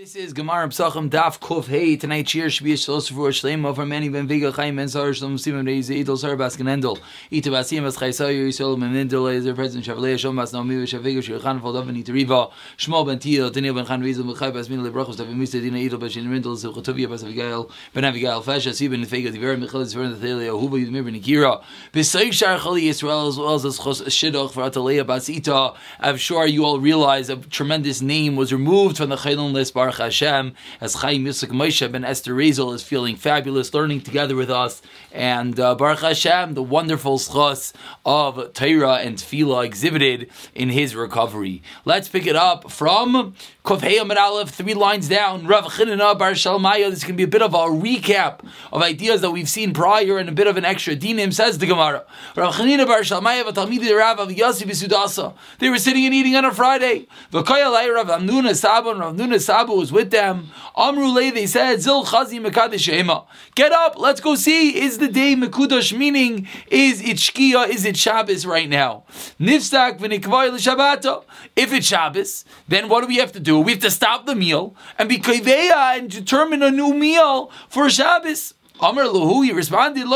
This is Gemara Psachim Daf Kuf Hey. Tonight, cheer should be for Shleim of many Ben Viga Chaim Ben Sar Shalom Simon Reiz Idol Sar Baskin Endel. Ita Basim Bas Chaysa Yisrael Ben Mendel Ezer President Shavlei Shalom Bas Naomi Shaviga Shirchan Valdov Ben Itariva Shmuel Ben Tio Daniel Ben Chan Rizal Ben Chai Bas Min Lebrachos David Musa Dina Idol Bas Shin Mendel Zilchatuvia Bas Abigail Ben Abigail Fasha Sibin Fega Diver Michal Zver Nathalia Huba Yudmir Ben Akira B'Sayik Shar Chali Yisrael as well as Chos Shidduch for Atalea Bas Ita. I'm sure you all realize a tremendous name was removed from the Chaylon list Baruch Hashem as Chaim Yusuk Moshe ben Esther Rezel is feeling fabulous, learning together with us, and uh, Baruch Hashem, the wonderful schos of Torah and Tefillah exhibited in his recovery. Let's pick it up from Kofhei Amid Aleph, three lines down. Rav Chinana Bar Shalmaya. This can be a bit of a recap of ideas that we've seen prior and a bit of an extra dinim. Says the Gemara. Rav Chinana Bar Shalmaya v'Talmidi Rav of Yossi b'Sudasa. They were sitting and eating on a Friday. Rav Amnuna Saba and Rav Amnuna Saba was with them. Amrulei, they said, Zil Chazi. Get up, let's go see. Is the day Mekudash, meaning, is it Shkia, is it Shabbos right now? Nifstak v'nikvay l'Shabbato. If it's Shabbos, then what do we have to do? We have to stop the meal and be Kaiveya and determine a new meal for Shabbos. Amr Lahu, he responded,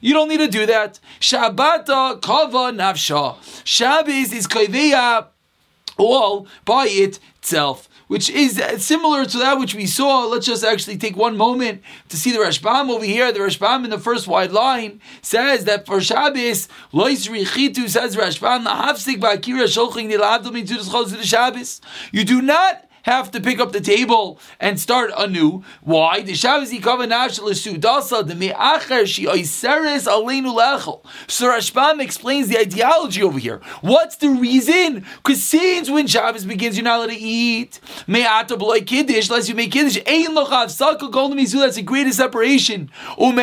You don't need to do that. Shabbata kava nafsha. Shabbos is Kaiveya all by itself which is similar to that which we saw. Let's just actually take one moment to see the Rashbam over here. The Rashbam in the first wide line says that for Shabbos, Lois Richitu says Rashbam. You do not have to pick up the table and start anew. Why? So Rashbam explains the ideology over here. What's the reason? Because since when Shabbos begins, you're not allowed to eat. Kiddush, unless you make Kiddush. That's the greatest separation. And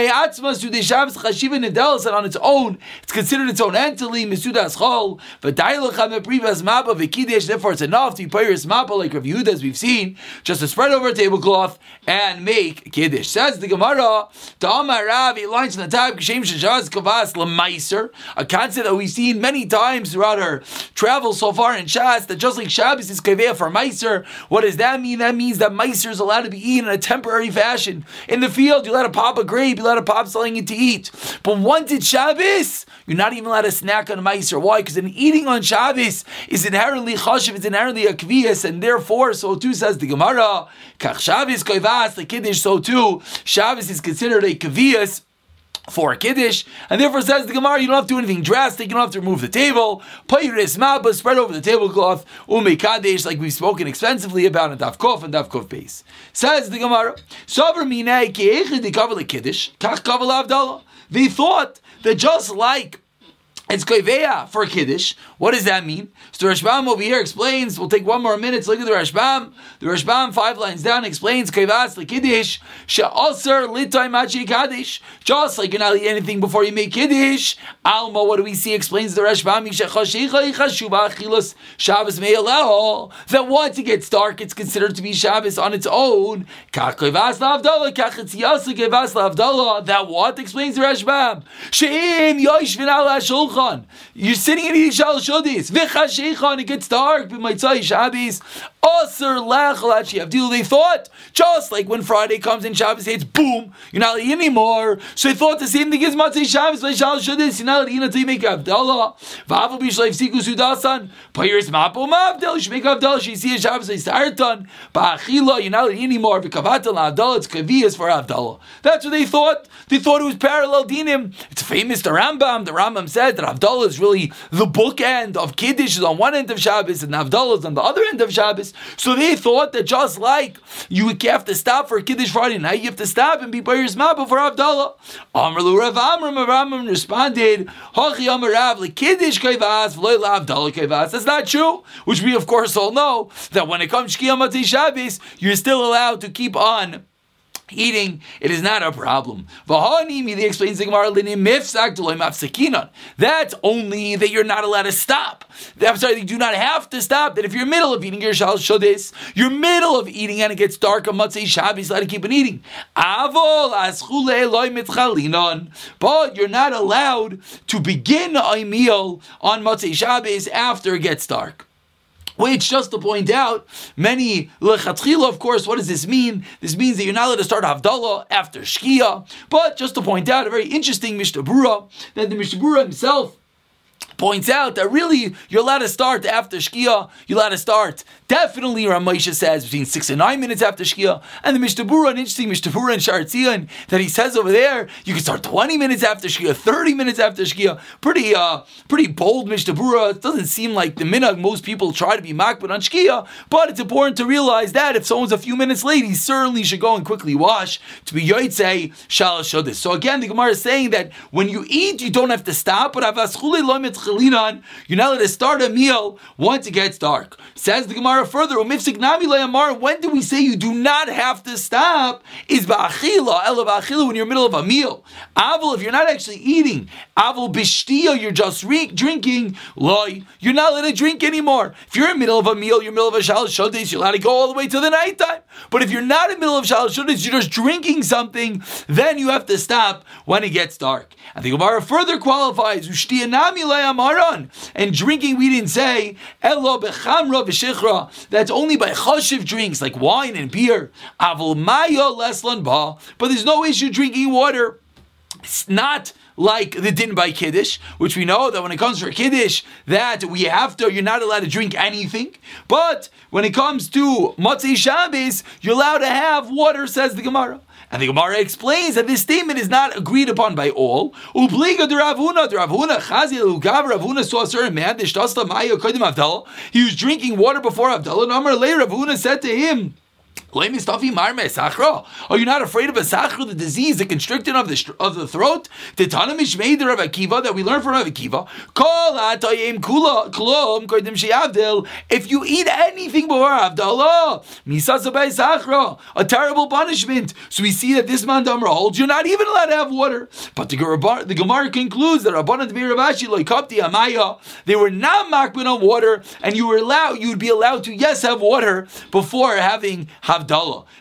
on its own, it's considered its own entity, therefore it's enough to be Peiris Mapa like Rav Yehuda as we've seen, just to spread over a tablecloth and make kiddush. Says the Gemara, Ta'amar Rav, he lines in the tab, Kishem Shajaz Kavas Lemaiser, a concept that we've seen many times throughout our travel so far in Shas, that just like Shabbos is Kaveya for Meiser, what does that mean? That means that Meiser is allowed to be eaten in a temporary fashion. In the field, you let a pop a grape, you let a pop selling it to eat. But once it's Shabbos, you're not even allowed to snack on Meiser. Why? Because an eating on Shabbos is inherently chashiv, it's inherently a kvias, and therefore, so too says the Gemara. Kach Shabbos koivas the kiddush. So too Shabbos is considered a kavias for a kiddush, and therefore says the Gemara, you don't have to do anything drastic, you don't have to remove the table. Payris maba, spread over the tablecloth, ume kadesh, like we've spoken extensively about in Daf Kof and Daf Kof base. Says the Gemara, Sover minei ki echid kiddush, kach avdallah. They thought that just like it's koiveya for kiddush. What does that mean? So the Rashbam over here explains. We'll take one more minute. to Look at the Rashbam. The Rashbam five lines down explains koivas lekiddush she'aser litay machi kaddish. Just like you're not eat anything before you make kiddush. Alma, what do we see? Explains the Rashbam. Shabbos allow that once it gets dark, it's considered to be Shabbos on its own. That what explains the Rashbam. She'im yoshvin al. You're sitting in eating shal shodis. V'chashechan, it gets dark. B'maitzai Shabbos. They thought, just like when Friday comes and Shabbos hits, boom, you're not eating anymore. So they thought the same thing as Matzai Shabbos, by shal shodis. You're not eating until you make Avdallah. V'avu b'shleif siku sudasan. Payers mapo mavdel. You should make Avdallah. She see a Shabbos, they start done. Ba'achila, you're not eating anymore. V'kavata la'avdallah. It's kaviyas for Avdallah. That's what they thought. They thought it was parallel dinim. It's famous, the Rambam. The Rambam said that Avdallah is really the bookend of Kiddush is on one end of Shabbos and Avdallah is on the other end of Shabbos. So they thought that just like you have to stop for Kiddush Friday night, you have to stop and be by your Zma before Avdallah. Amrlu Rav Amram, Amram responded, Hachi Amar Rav, Kiddush Kayvas, V'loy Avdallah Kayvas. That's not true, which we of course all know that when it comes to Shkiyam Shabbos, you're still allowed to keep on eating, it is not a problem. He explains the that's only that you're not allowed to stop. I'm sorry, you do not have to stop. That if you're middle of eating your shal shodis, you're middle of eating and it gets dark on Matzei Shabbos, let it keep on eating. But you're not allowed to begin a meal on Matzei Shabbos after it gets dark. Which, just to point out, many lechatchila, of course, what does this mean? This means that you're not allowed to start Havdalah after Shkia. But just to point out, a very interesting Mishnah Berurah, that the Mishnah Berurah himself points out that really you're allowed to start after Shkia, you're allowed to start Definitely, Ramesha says between six and nine minutes after Shkia, and the Mishnah Berurah, an interesting Mishnah Berurah and Sha'ar HaTziyun that he says over there, you can start 20 minutes after Shkia, 30 minutes after Shkia. Pretty, uh, pretty bold Mishnah Berurah. It doesn't seem like the minhag most people try to be makbid on Shkia, but it's important to realize that if someone's a few minutes late, he certainly should go and quickly wash to be Yoitze Shalash Shodis. So again, the Gemara is saying that when you eat, you don't have to stop, but you're not allowed to start a meal once it gets dark. Says the Gemara further, when do we say you do not have to stop? Is ba'achila, ela ba'achila, when you're in the middle of a meal. Avil, if you're not actually eating, avil bishtia, you're just re- drinking, loy, you're not allowed to drink anymore. If you're in the middle of a meal, you're in the middle of a shal shodis, you're allowed to go all the way to the nighttime. But if you're not in the middle of shal shodis, you're just drinking something, then you have to stop when it gets dark. And the Gemara further qualifies, and drinking, we didn't say, elo bechamra v'shichra, that's only by choshev drinks like wine and beer. Avol mayo leslan ba, but there's no issue drinking water. It's not like the din by kiddush, which we know that when it comes for kiddush, that we have to, you're not allowed to drink anything. But when it comes to Motzei Shabbos, you're allowed to have water, says the Gemara. And the Gemara explains that this statement is not agreed upon by all. Ubliga de Ravuna, de Ravuna, Chazil, Ugav, Ravuna saw a certain man, Maya Kodim Avdallah. He was drinking water before Avdallah. And Amar later, Ravuna said to him, are you not afraid of a sachra, the disease, the constriction of the of the throat? Rav Akiva that we learn from Rav Akiva. If you eat anything before Avdallah, a terrible punishment. So we see that this man Damra holds you're not even allowed to have water. But the Gemara, the Gemara concludes that Rabbanan Ravashi Loikapti Amaya, they were not makbid on water, and you were allowed, you would be allowed to yes have water before having Havdalah.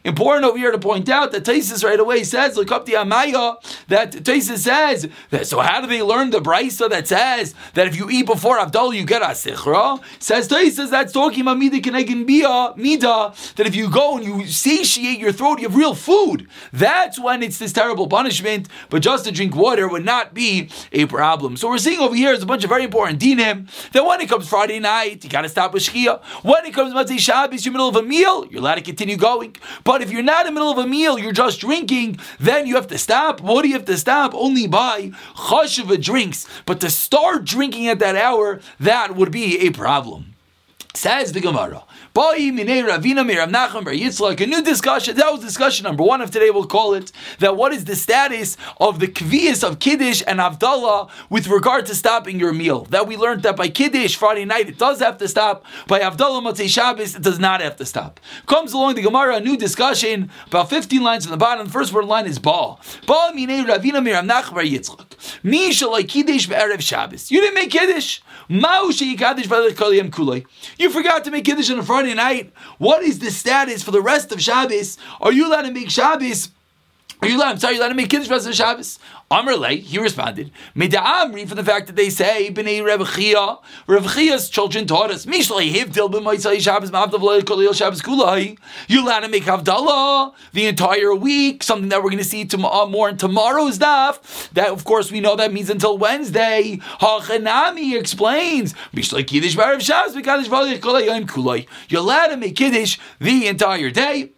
Important over here to point out that Taisus right away says, look up the Amaya, that Taisus says, that, so how do they learn the Brisa that says that if you eat before Havdalah, you get a Sichra? Says Taisus, that's talking about Mida Kenegin Bia, Mida, that if you go and you satiate your throat, you have real food. That's when it's this terrible punishment, but just to drink water would not be a problem. So we're seeing over here is a bunch of very important dinim, that when it comes Friday night, you gotta stop with Shkia. When it comes Matzei Shabbos, you're middle of a meal, you're allowed to continue continue going. But if you're not in the middle of a meal, you're just drinking, then you have to stop. What do you have to stop? Only by chashiva drinks. But to start drinking at that hour, that would be a problem. Says the Gemara. A new discussion. That was discussion number one of today. We'll call it that. What is the status of the kvias of kiddush and avdallah with regard to stopping your meal? That we learned that by kiddush Friday night it does have to stop. By avdallah motzei Shabbos it does not have to stop. Comes along the Gemara a new discussion about 15 lines from the bottom. The first word line is ba. Ba minei Ravina mir Amnach bar Yitzchak. Mi shalai kiddush Shabbos. You didn't make kiddush. You forgot to make kiddush on a Friday night. What is the status for the rest of Shabbos? Are you allowed to make Shabbos? Are you allowed? I'm sorry, you allowed to make kiddush for rest of Shabbos? Amrle, he responded, Amri from the fact that they say Bnei Reb Chia, Reb Chia's children taught us, Mishlei Hivdil b'Moitzai Shabbos Ma'avdav Kolil Shabbos Kulai. You allowed to make Havdalah the entire week, something that we're going to see to, uh, more in tomorrow's daf. That, of course, we know that means until Wednesday. Hachanami explains, Mishlei Kiddush B'Erev Shabbos B'Kadish V'Alei Kolai Kulai. You're allowed to make Kiddush the entire day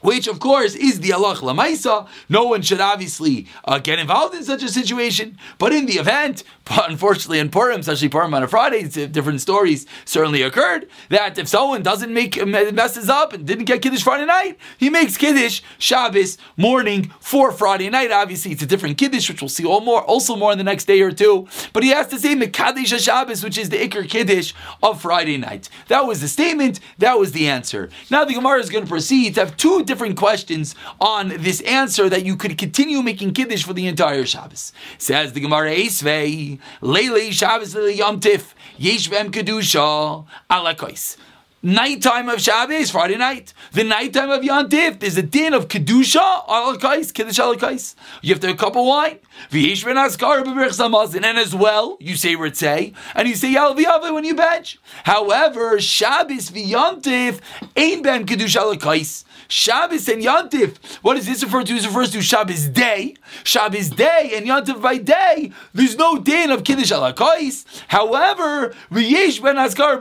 which of course is the Allah Lamaisa. No one should obviously uh, get involved in such a situation, but in the event, unfortunately in Purim, especially Purim on a Friday, different stories certainly occurred, that if someone doesn't make, messes up and didn't get Kiddush Friday night, he makes Kiddush Shabbos morning for Friday night. Obviously it's a different Kiddush, which we'll see all more, also more in the next day or two, but he has to say Mekadesh Shabbos, which is the Iker Kiddush of Friday night. That was the statement, that was the answer. Now the Gemara is going to proceed to have two different questions on this answer that you could continue making kiddush for the entire Shabbos. Says the Gemara Esvei, Leile Shabbos Yom Tif, Yesh Kedusha, Alakois. nighttime of Shabbos, Friday night. The nighttime of Yom Tif. there's a din of Kedusha, Alakais, Kiddush Alakais. You have to have a cup of wine. And as well, you say Ritzay, and you say Yalviyava when you bench. However, Shabbos v'Yantif ain't ben kedusha Alakais. Shabbos and Yantif. What does this refer to? This refers to Shabbos day. Shabbos day and Yantif by day. There's no din of Kiddush alakais. However, Riyesh ben Azkar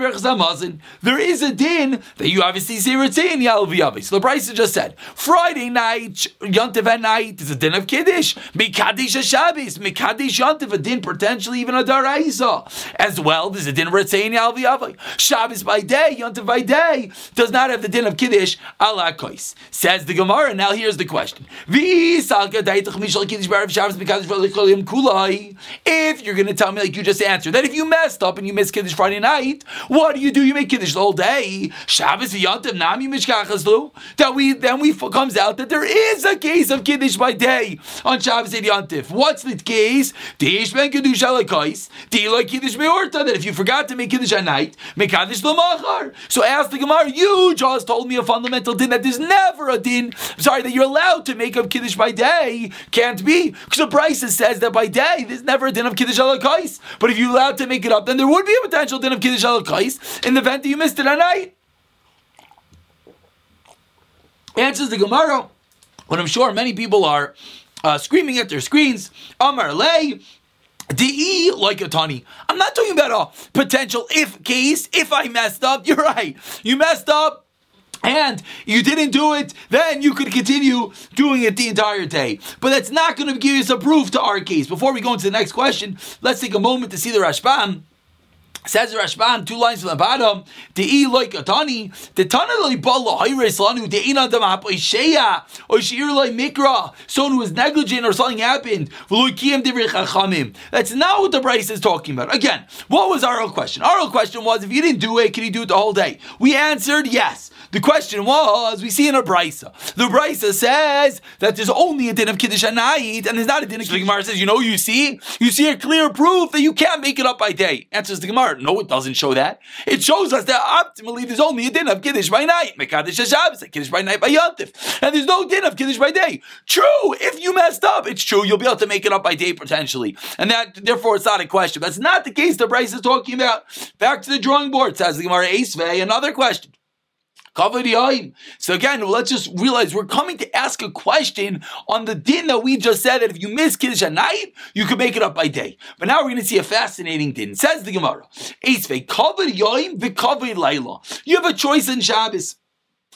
there is a din that you obviously say Ritzay and Yalviyavi. So the Brisa just said Friday night, Yantif at night is a din of Kiddush. Mikadish Shabbos, Mikadish Yantif, a din potentially even a Daraisa. As well, there's a din of Ritzay and Shabbos by day, Yantif by day does not have the din of Kiddush alakais. Says the Gemara. Now here's the question: If you're going to tell me, like you just answered, that if you messed up and you missed Kiddush Friday night, what do you do? You make Kiddush whole day. That we then we comes out that there is a case of Kiddush by day on Shabbos and Yantiv. What's the case? That if you forgot to make Kiddush at night, make Kiddush l'machar. So ask the Gemara. You just told me a fundamental din that there's never a din, sorry, that you're allowed to make up Kiddush by day. Can't be. Because the Brisa says that by day, there's never a din of Kiddush alakais. But if you're allowed to make it up, then there would be a potential din of Kiddush alakais in the event that you missed it at night. Answers the Gemara. But I'm sure many people are uh, screaming at their screens. Amar lay. DE like a tani. I'm not talking about a potential if case. If I messed up, you're right. You messed up and you didn't do it, then you could continue doing it the entire day. But that's not going to give us a proof to our case. Before we go into the next question, let's take a moment to see the Rashbam. Says Rashbam, two lines from the bottom. The e like atani, the tana like bala hayres lanu, the ina dam sheya, or sheir like mikra, someone who was negligent or something happened. That's not what the Brisa is talking about. Again, what was our real question? Our real question was if you didn't do it, can you do it the whole day? We answered yes. The question was, we see in a brisa. The brisa says that there's only a din of kiddush at and there's not a din of kiddush. The Gemara says, you know, you see, you see a clear proof that you can't make it up by day. Answers the Gemara, no, it doesn't show that. It shows us that optimally there's only a din of kiddush by night. Mekadosh Shabbos, kiddush by night by yontif, and there's no din of kiddush by day. True, if you messed up, it's true. You'll be able to make it up by day potentially, and that therefore it's not a question. That's not the case. The Brisa is talking about. Back to the drawing board. Says the Gemara Esvei. Another question. So again, let's just realize we're coming to ask a question on the din that we just said that if you miss Kiddush at night, you can make it up by day. But now we're going to see a fascinating din. Says the Gemara, You have a choice in Shabbos.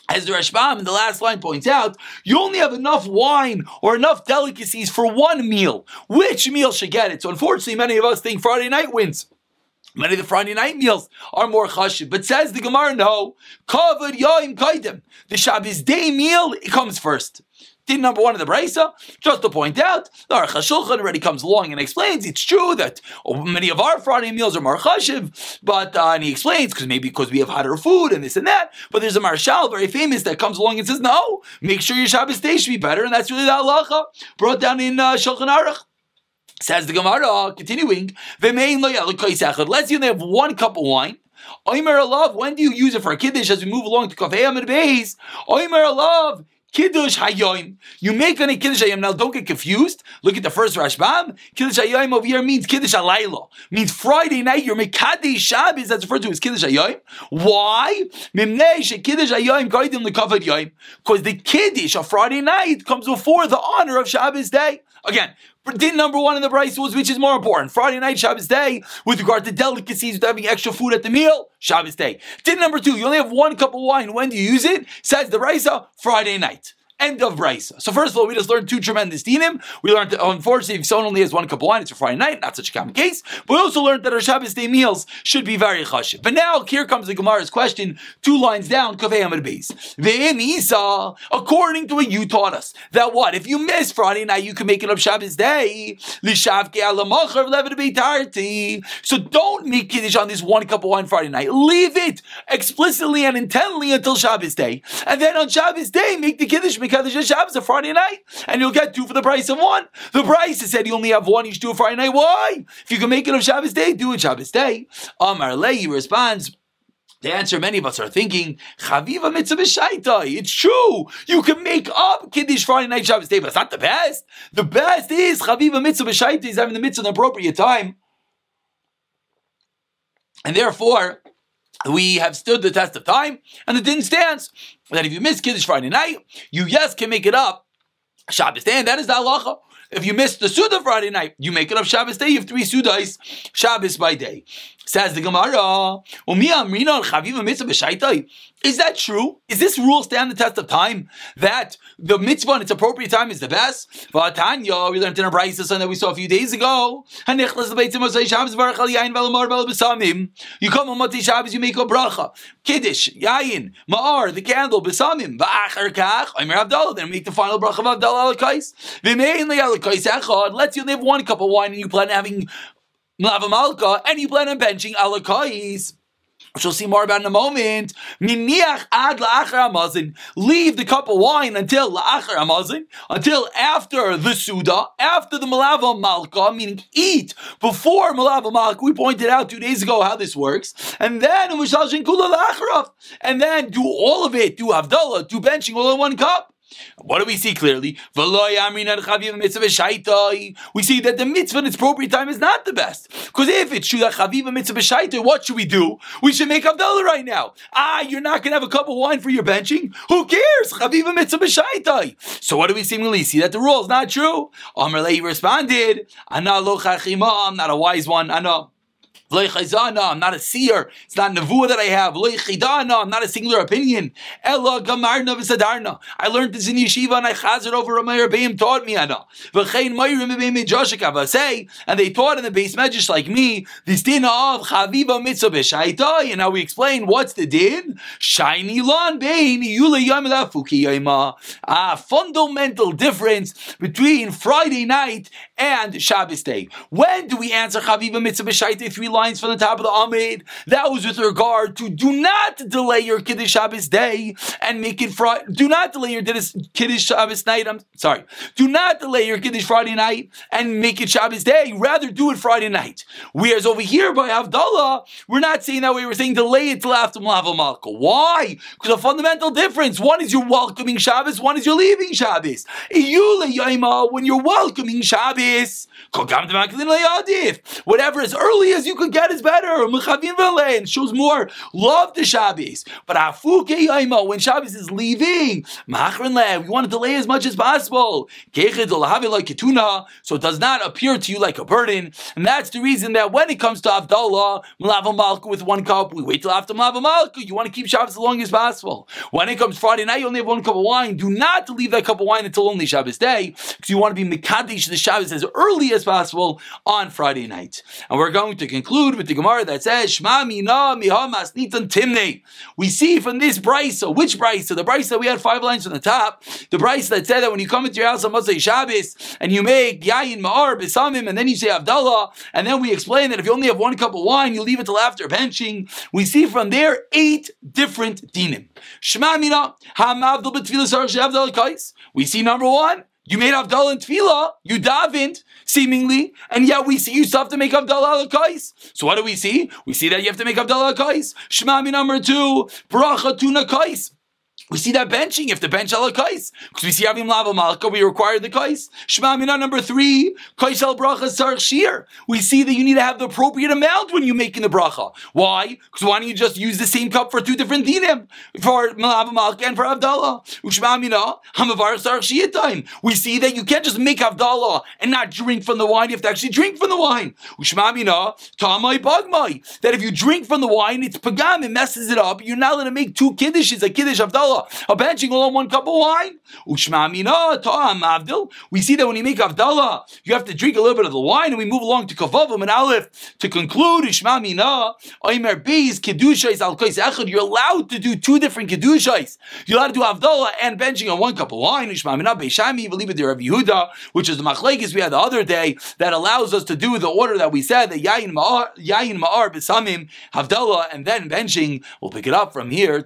As the Rashbam in the last line points out, you only have enough wine or enough delicacies for one meal. Which meal should get it? So unfortunately, many of us think Friday night wins. Many of the Friday night meals are more chashiv, but says the Gemara, no, kavod yaim kaidem. The Shabbos day meal it comes first. Din number one of the Brisa, just to point out, the Aruch already comes along and explains it's true that many of our Friday meals are more chashiv, but uh, and he explains because maybe because we have hotter food and this and that. But there's a Maharshal very famous that comes along and says no, make sure your Shabbos day should be better, and that's really the halacha brought down in uh, Shulchan Aruch. Says the Gemara, continuing, let's say they have one cup of wine. Oimer alav, when do you use it for a kiddush as we move along to Kafei Amid Beis? Oimer alav, Kiddush Hayoim. You make any Kiddush Hayom. Now don't get confused. Look at the first Rashbam. Kiddush Hayoim over here means Kiddush Halayla. Means Friday night, you're Mekadi Shabbos, that's referred to as Kiddush Hayoim. Why? Kiddush Hayoim Gaidim Lekavad Yoim. Because the Kiddush of Friday night comes before the honor of Shabbos day. Again, Din number one in the Brisa was which is more important? Friday night, Shabbos day, with regard to delicacies, with having extra food at the meal, Shabbos day. Din number two, you only have one cup of wine. When do you use it? Says the Brisa, Friday night. End of Brisa. So first of all, we just learned two tremendous dinim. We learned that, unfortunately, if someone only has one cup of wine, it's a Friday night, not such a common case. But we also learned that our Shabbos day meals should be very chashiv. But now, here comes the Gemara's question, two lines down, Kavei Amid Beis. According to what you taught us, that what? If you miss Friday night, you can make it up Shabbos day. So don't make Kiddush on this one cup of wine Friday night. Leave it explicitly and intently until Shabbos day. And then on Shabbos day, make the Kiddush, make Kaddish Shabbos a Friday night, and you'll get two for the price of one. The price is said you only have one, you should do a Friday night. Why? If you can make it on Shabbos day, do it Shabbos day. Um, Amar Lehi responds. The answer many of us are thinking, Chaviva mitzvah b'shaitai. It's true. You can make up Kiddush Friday night Shabbos day, but it's not the best. The best is Chaviva mitzvah b'shaitai is having the mitzvah in the appropriate time. And therefore, we have stood the test of time, and the din stands that if you miss Kiddush Friday night, you yes can make it up Shabbos day, and that is the halacha. If you miss the Suda Friday night, you make it up Shabbos day. You have three Sudais Shabbos by day. Says the Gemara, is that true? Is this rule stand the test of time? That the mitzvah in its appropriate time is the best? Vatanya, we learned in a brisa that we saw a few days ago. You come on Mati Shabbos, you make a bracha. Kiddush, yayin, ma'ar, the candle, besamim, va'achar kach, Omer Abdallah, then make the final bracha of Abdallah alakais. V'mein le'alakais echad, let's you live one cup of wine and you plan on having Malka, and you plan on benching Alakais. Which we'll see more about in a moment. Ad amazin. Leave the cup of wine until la'achar amazin, until after the suda, after the malava malka, meaning eat before malava malka. We pointed out two days ago how this works. And then and then do all of it, do avdallah, do benching all in one cup. What do we see clearly? We see that the mitzvah in its appropriate time is not the best. Because if it's Shula Chaviva mitzvah b'shaita, what should we do? We should make Abdullah right now. Ah, you're not going to have a cup of wine for your benching? Who cares? Chaviva mitzvah b'shaita. So what do we seemingly see? That the rule is not true. Amr responded, I'm not a wise one. Ana. I'm not a seer. It's not nevuah that I have. I'm not a singular opinion. Ella gamarna v'sadarna. I learned this in yeshiva and I chazed over Rameir Beim taught me ana. V'chein mayrim beim Joshua say, and they taught in the base medrash like me. This din of chaviva mitzvah b'shaitai. And now we explain what's the din. Shiny lon bein yule yom fuki yoma. Ah, fundamental difference between Friday night and Shabbos day. When do we answer chaviva mitzvah b'shaitai? Three lines from the top of the Amid. That was with regard to do not delay your Kiddush Shabbos day and make it Friday. Do not delay your Kiddush Shabbos night. I'm sorry. Do not delay your Kiddush Friday night and make it Shabbos day. Rather do it Friday night. Whereas over here by Havdalah, we're not saying that way. We're saying delay it till after Malava Malka. Why? Because a fundamental difference. One is you're welcoming Shabbos. One is you're leaving Shabbos. When you're welcoming Shabbos, whatever as early as you can get is better. And shows more love to Shabbos. But when Shabbos is leaving, we want to delay as much as possible. So it does not appear to you like a burden. And that's the reason that when it comes to Avdallah, Malava Malka with one cup, we wait till after Malava Malka. You want to keep Shabbos as long as possible. When it comes Friday night, you only have one cup of wine. Do not leave that cup of wine until only Shabbos day, because you want to be Mikadish the Shabbos as early as possible on Friday night. And we're going to conclude with the Gemara that says, Shma mina mihamas nitan timne. We see from this brisa, which brisa? The brisa that we had five lines from the top. The brisa that said that when you come into your house on Motzei Shabbos and you make yayin ma'ar besamim and then you say Avdallah, and then we explain that if you only have one cup of wine, you leave it till after benching. We see from there eight different dinim. Shma mina kais. We see number one. You made Avdallah and Tefillah, you davened, seemingly, and yet we see you still have to make Avdallah al So what do we see? We see that you have to make Avdallah al Shema number two, Bracha Tuna Kais. We see that benching if the bench al kais because we see having lava malka we require the kais. Shema mina number three kais al bracha sar shir. We see that you need to have the appropriate amount when you're making the bracha. Why? Because why don't you just use the same cup for two different dinim for lava malka and for Avdallah? Ushma mina hamavar sar time. We see that you can't just make Avdallah and not drink from the wine. You have to actually drink from the wine. Ushma mina tamai bagmai. That if you drink from the wine, it's pagam. It messes it up. You're not going to make two kiddushes, a kiddush Avdallah a benching all on one cup of wine. We see that when you make Avdallah, you have to drink a little bit of the wine, and we move along to Kavavim and Aleph to conclude. You're allowed to do two different Kedushais. You're allowed to do Avdallah and benching on one cup of wine. Which is the machlekes we had the other day, that allows us to do the order that we said, that Yayin Ma'ar, Yayin Ma'ar, Havdalah, and then benching. We'll pick it up from here.